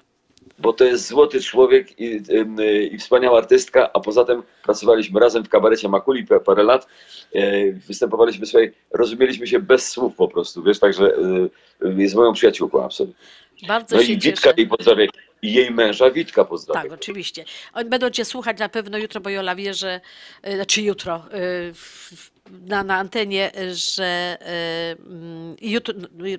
Bo to jest złoty człowiek i, y, i wspaniała artystka, a poza tym pracowaliśmy razem w kabarecie Makuli pa- parę lat, e, występowaliśmy sobie, rozumieliśmy się bez słów po prostu, wiesz, także y, y, jest moją przyjaciółką absolutnie. Bardzo No się i Witka cieszę. jej pozdrawiam, i jej męża Witka pozdrawiam. Tak, oczywiście. Oni będą Cię słuchać na pewno jutro, bo Jola wie, że, znaczy jutro, w- na, na antenie, że y, mm,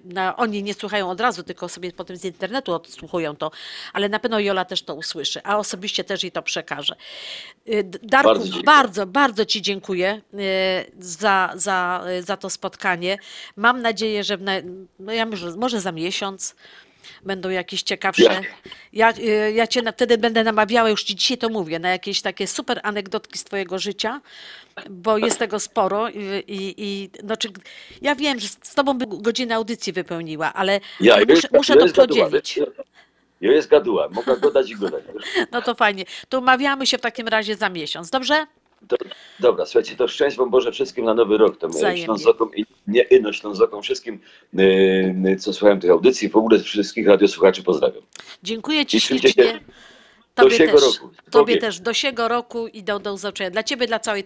na, oni nie słuchają od razu, tylko sobie potem z internetu odsłuchują to, ale na pewno Jola też to usłyszy, a osobiście też jej to przekaże. Y, Darku, Bardzo bardzo, bardzo, Ci dziękuję y, za, za, y, za to spotkanie. Mam nadzieję, że w no ja może, może za miesiąc będą jakieś ciekawsze. Ja- Ja, y, ja cię wtedy będę namawiała, już ci dzisiaj to mówię, na jakieś takie super anegdotki z twojego życia, bo jest tego sporo i, i, i znaczy, ja wiem, że z tobą by godzinę audycji wypełniła, ale, Ja, muszę, jest- muszę to podzielić. Ja jest gaduła, mogę go dać i go dać. wiesz. No to fajnie. To umawiamy się w takim razie za miesiąc, dobrze? To, dobra, słuchajcie, to szczęść Wam Boże wszystkim na Nowy Rok, Wzajemnie. Ślązokom i nie Ino Ślązokom, wszystkim, yy, co słuchają tych audycji, w ogóle wszystkich radiosłuchaczy pozdrawiam. Dziękuję ci się ślicznie. do Tobie siego też. roku. Tobie też. Do siego roku i do, do zobaczenia. Dla ciebie, dla całej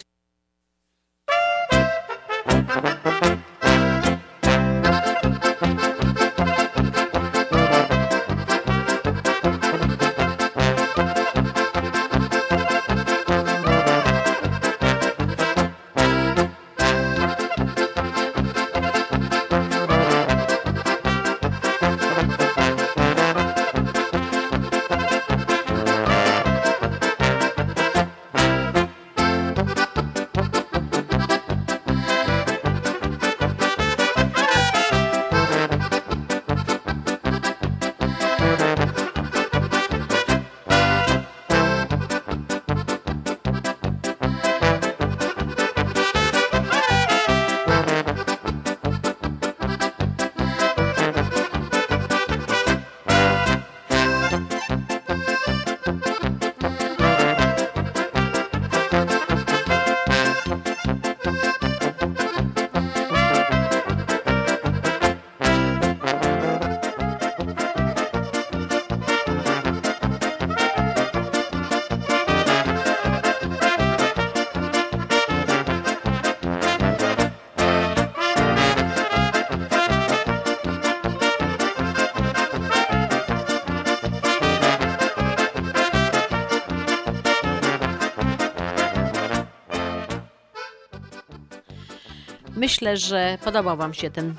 Myślę, że podobał Wam się ten y,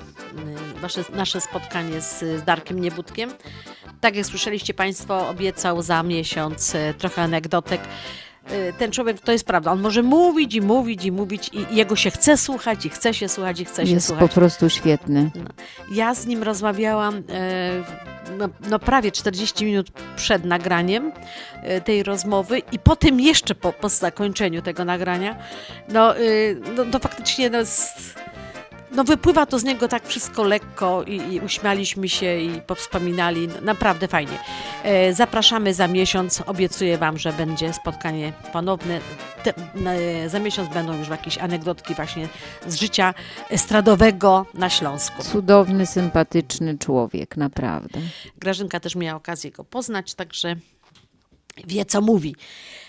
wasze, nasze spotkanie z, z Darkiem Niebudkiem. Tak jak słyszeliście Państwo, obiecał za miesiąc y, trochę anegdotek. Y, Ten człowiek, to jest prawda, on może mówić i mówić i mówić i jego się chce słuchać i chce się słuchać i chce się Jest słuchać. po prostu świetny. Ja z nim rozmawiałam no, no prawie 40 minut przed nagraniem tej rozmowy i potem jeszcze po, po zakończeniu tego nagrania. No, no, no faktycznie no, no wypływa to z niego tak wszystko lekko i, i uśmialiśmy się i powspominali. No, Naprawdę fajnie. E, Zapraszamy za miesiąc. Obiecuję Wam, że będzie spotkanie ponowne. Te, e, za miesiąc będą już jakieś anegdotki właśnie z życia estradowego na Śląsku. Cudowny, sympatyczny człowiek, naprawdę. Grażynka też miała okazję go poznać, także wie, co mówi.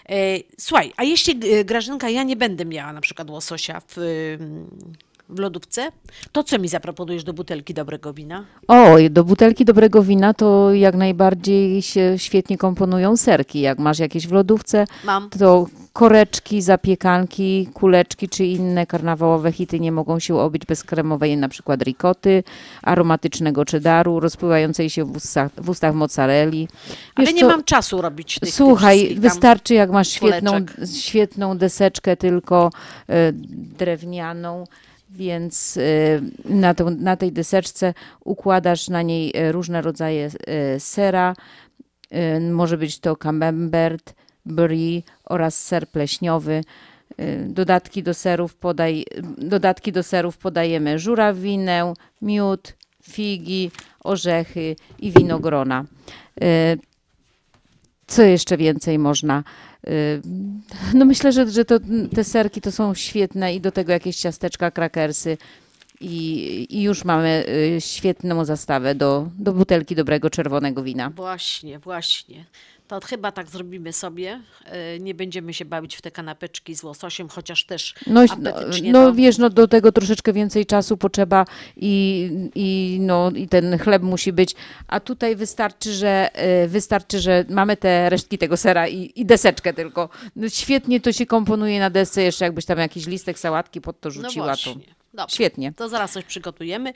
E, Słuchaj, a jeśli e, Grażynka, ja nie będę miała na przykład łososia w, w lodówce, to co mi zaproponujesz do butelki dobrego wina? O, do butelki dobrego wina to jak najbardziej się świetnie komponują serki. Jak masz jakieś w lodówce, Mam. to koreczki, zapiekanki, kuleczki czy inne karnawałowe hity nie mogą się obyć bez kremowej na przykład ricoty, aromatycznego cheddaru, rozpływającej się w ustach, w ustach mozzarelli. Ale Wiesz nie co, mam czasu robić tych, Słuchaj, tych wystarczy jak masz świetną, kuleczek. świetną deseczkę tylko e, drewnianą, więc e, na, tą, na tej deseczce układasz na niej e, różne rodzaje e, sera. Może być to camembert, brie oraz ser pleśniowy. Dodatki do serów podaj, dodatki do serów podajemy żurawinę, miód, figi, orzechy i winogrona. Co jeszcze więcej można? Y, No myślę, że, że to, te serki to są świetne i do tego jakieś ciasteczka, krakersy i, i już mamy y, świetną zastawę do, do butelki dobrego czerwonego wina. Właśnie, właśnie. To chyba tak zrobimy sobie. E, Nie będziemy się bawić w te kanapeczki z łososiem, chociaż też No, apetycznie no to... wiesz, no do tego troszeczkę więcej czasu potrzeba i, i, no, i ten chleb musi być. A tutaj wystarczy, że y, wystarczy, że mamy te resztki tego sera i, i deseczkę tylko. No, świetnie to się komponuje na desce, jeszcze jakbyś tam jakiś listek sałatki pod to rzuciła, no to właśnie. Dobrze, świetnie. To zaraz coś przygotujemy,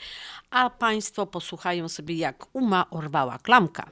a Państwo posłuchają sobie, jak Uma orwała klamka.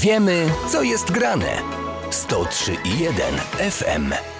Wiemy, co jest grane. 103 i 1 FM.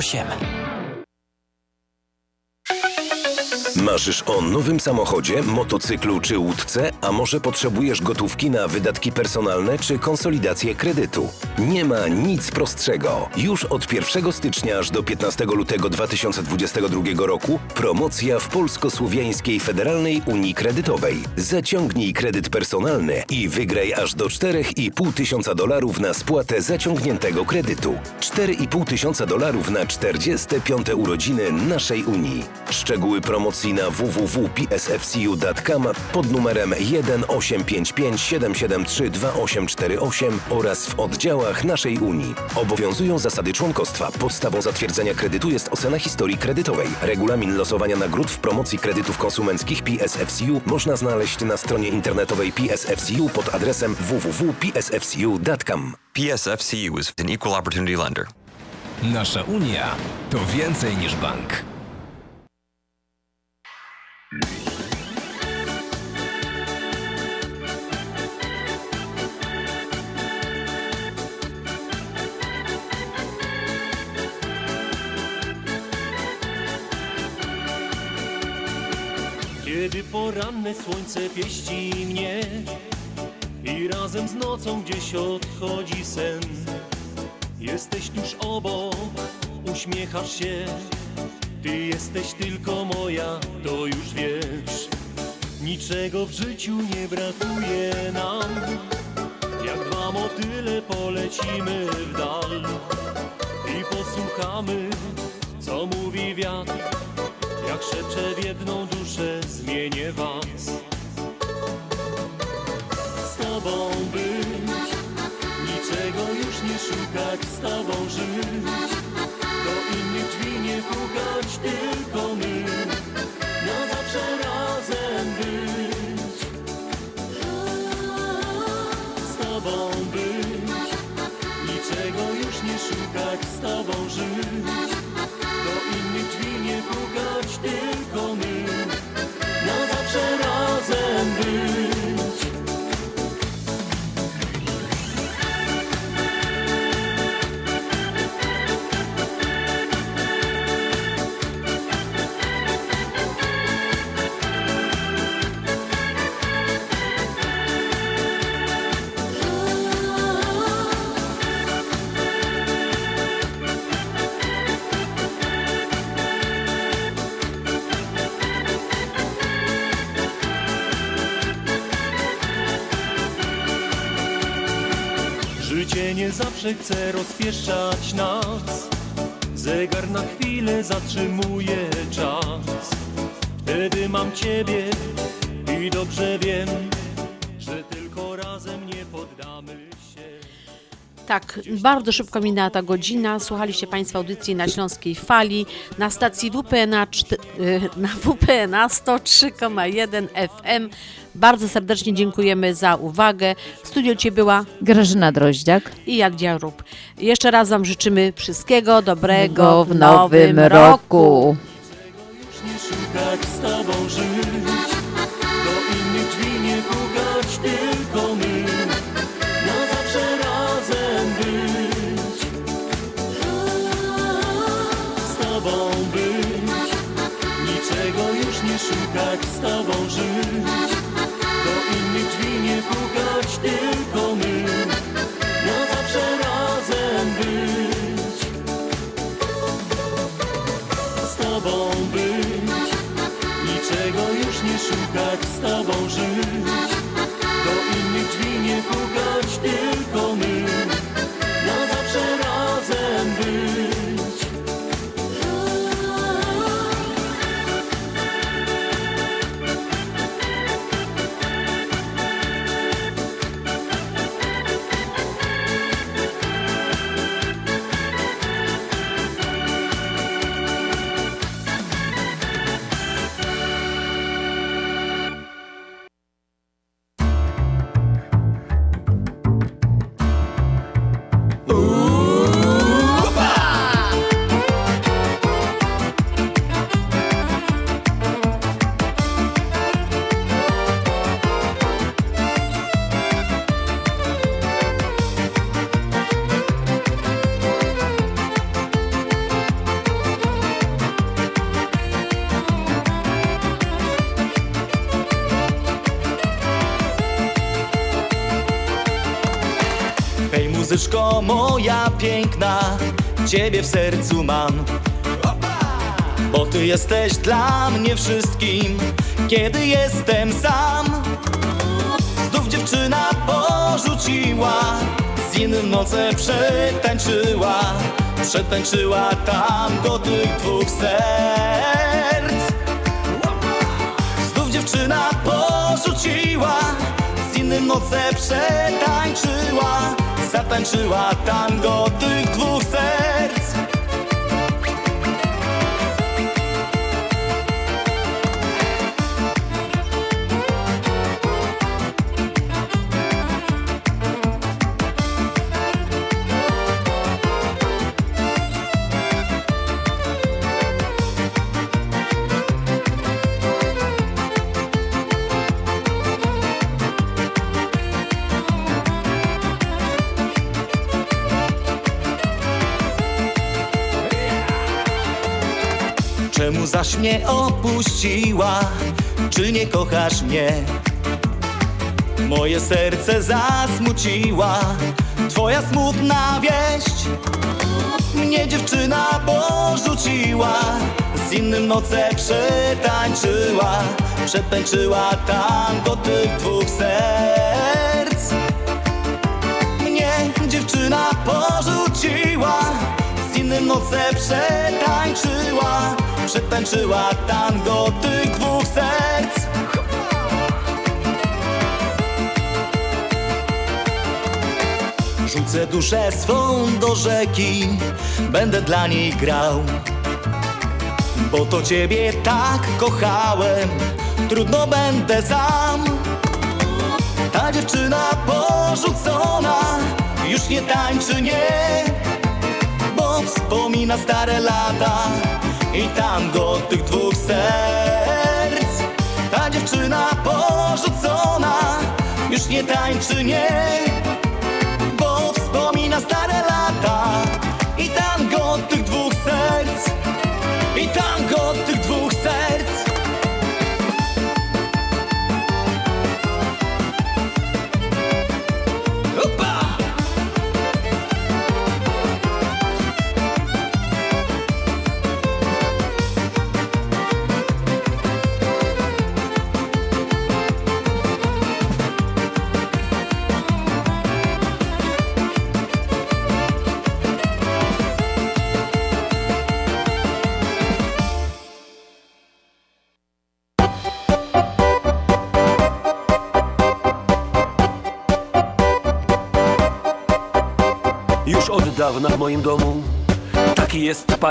osiem. Marzysz o nowym samochodzie, motocyklu czy łódce, a może potrzebujesz gotówki na wydatki personalne czy konsolidację kredytu? Nie ma nic prostszego. Już od 1 stycznia aż do 15 lutego 2022 roku promocja w Polsko-Słowiańskiej Federalnej Unii Kredytowej. Zaciągnij kredyt personalny i wygraj aż do 4,5 tysiąca dolarów na spłatę zaciągniętego kredytu. 4,5 tysiąca dolarów na 45. urodziny naszej Unii. Szczegóły promocji na www.psfcu.com pod numerem 1855 773 2848 oraz w oddziałach naszej Unii. Obowiązują zasady członkostwa. Podstawą zatwierdzenia kredytu jest ocena historii kredytowej. Regulamin losowania nagród w promocji kredytów konsumenckich PSFCU można znaleźć na stronie internetowej PSFCU pod adresem www.psfcu.com. PSFCU is an equal opportunity lender. Nasza Unia to więcej niż bank. Kiedy poranne słońce pieści mnie I razem z nocą gdzieś odchodzi sen Jesteś tuż obok, uśmiechasz się. Ty jesteś tylko moja, to już wiesz. Niczego w życiu nie brakuje nam. Jak dwa motyle polecimy w dal I posłuchamy, co mówi wiatr jak szepcze w jedną duszę, zmienię was. Z tobą być Niczego już nie szukać, z tobą żyć. Do innych drzwi nie pukać, tylko my. Na zawsze razem być. Z tobą być Niczego już nie szukać, z tobą żyć zawsze chce rozpieszczać nas Zegar na chwilę zatrzymuje czas Wtedy mam ciebie i dobrze wiem Że tylko razem nie poddamy się Tak, bardzo szybko minęła ta godzina. Słuchaliście Państwo audycji na Śląskiej Fali na stacji WPNA, czte- y, na WPNA 103,1 FM. Bardzo serdecznie dziękujemy za uwagę. W studiu Cię była Grażyna Droździak. i Jadwia Rób. Jeszcze raz Wam życzymy wszystkiego dobrego Go w nowym roku. nie szukać, z tobą żyć Do innych drzwi nie pukać, tylko my Na zawsze razem być Z tobą być Niczego już nie szukać, z tobą żyć piękna, ciebie w sercu mam. Bo ty jesteś dla mnie wszystkim, kiedy jestem sam. Znów dziewczyna porzuciła, z innym noce przetańczyła. Przetańczyła tango tych dwóch serc. Znów dziewczyna porzuciła, z innym noce przetańczyła. Zatańczyła tango tych dwóch serc. Zaś mnie opuściła? Czy nie kochasz mnie? Moje serce zasmuciła. Twoja smutna wieść Mnie dziewczyna porzuciła. Z innym noce przetańczyła. Przetańczyła tango tych dwóch serc. Mnie dziewczyna porzuciła. Z innym noce przetańczyła Przetańczyła tango tych dwóch serc. Rzucę duszę swą do rzeki Będę dla niej grał. Bo to ciebie tak kochałem Trudno będę sam. Ta dziewczyna porzucona Już nie tańczy, nie. Bo wspomina stare lata I tango tych dwóch serc Ta dziewczyna porzucona Już nie tańczy, nie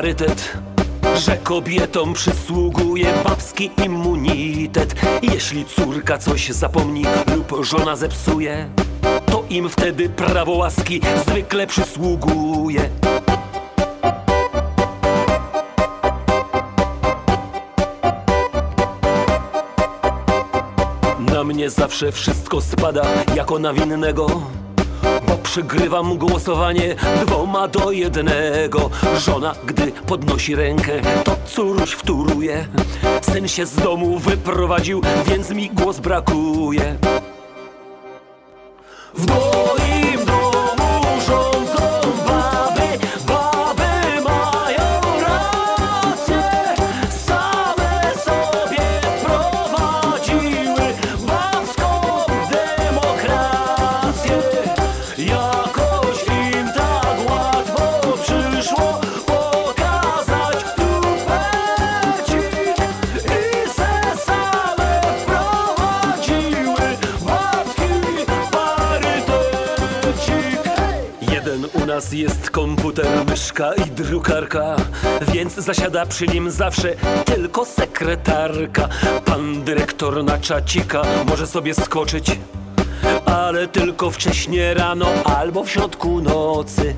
parytet, że kobietom przysługuje babski immunitet. Jeśli córka coś zapomni lub żona zepsuje, to im wtedy prawo łaski zwykle przysługuje. Na mnie zawsze wszystko spada jako na winnego przygrywam głosowanie dwoma do jednego. Żona, gdy podnosi rękę, to córuś wtóruje. Syn się z domu wyprowadził, więc mi głos brakuje. Zasiada przy nim zawsze tylko sekretarka. Pan dyrektor na czacika może sobie skoczyć ale tylko wcześnie rano albo w środku nocy.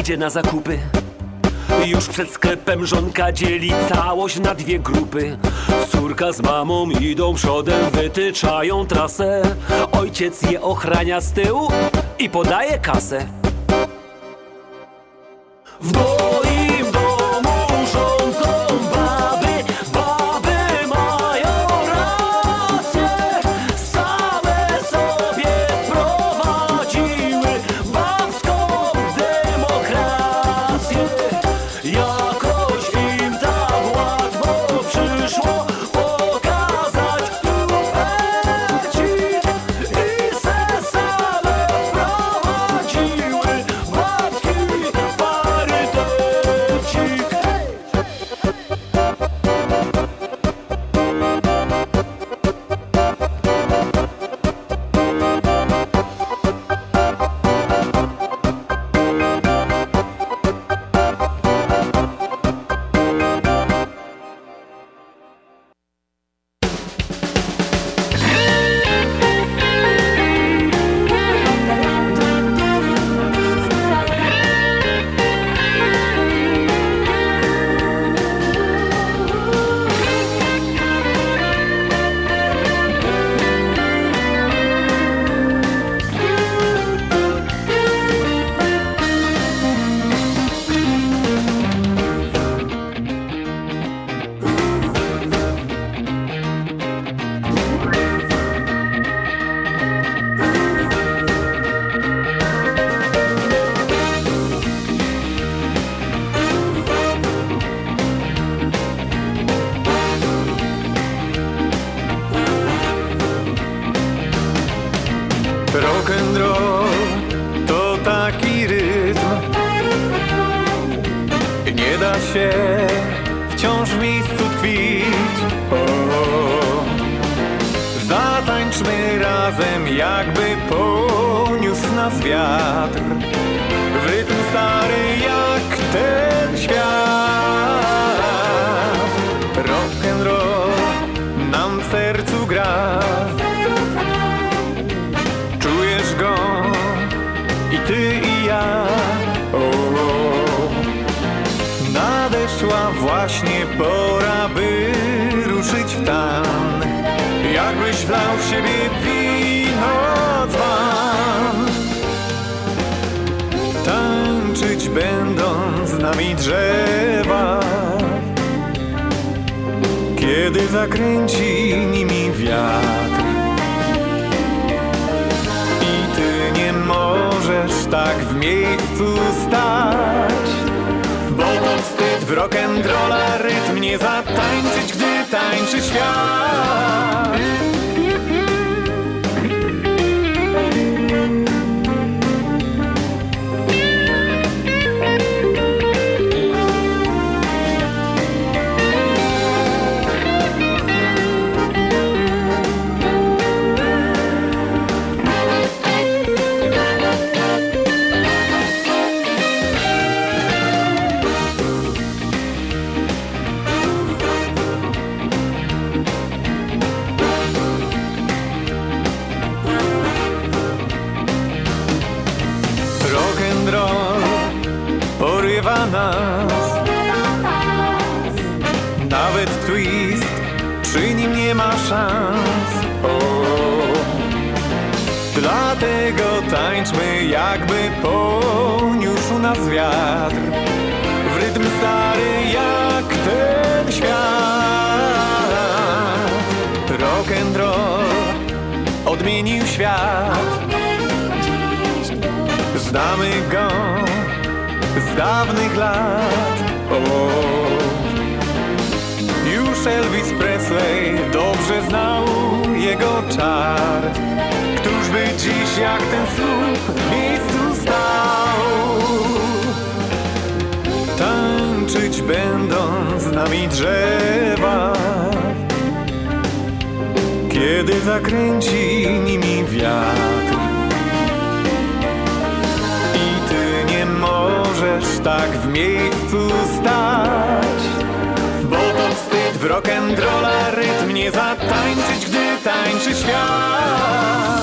Idzie na zakupy. Już przed sklepem żonka dzieli całość na dwie grupy. Córka z mamą idą przodem, wytyczają trasę. Ojciec je ochrania z tyłu i podaje kasę. Nas. Nawet twist przy nim nie ma szans. O, Dlatego tańczmy jakby poniósł nas wiatr. W rytm stary jak ten świat. Rock and roll odmienił świat. Znamy go dawnych lat. O. Już Elvis Presley dobrze znał jego czar. Któż by dziś jak ten słup w miejscu stał? Tańczyć będą z nami drzewa. Kiedy zakręci nimi wiatr możesz tak w miejscu stać. Bo to wstyd w rock'n'rolla rytm nie zatańczyć, gdy tańczy świat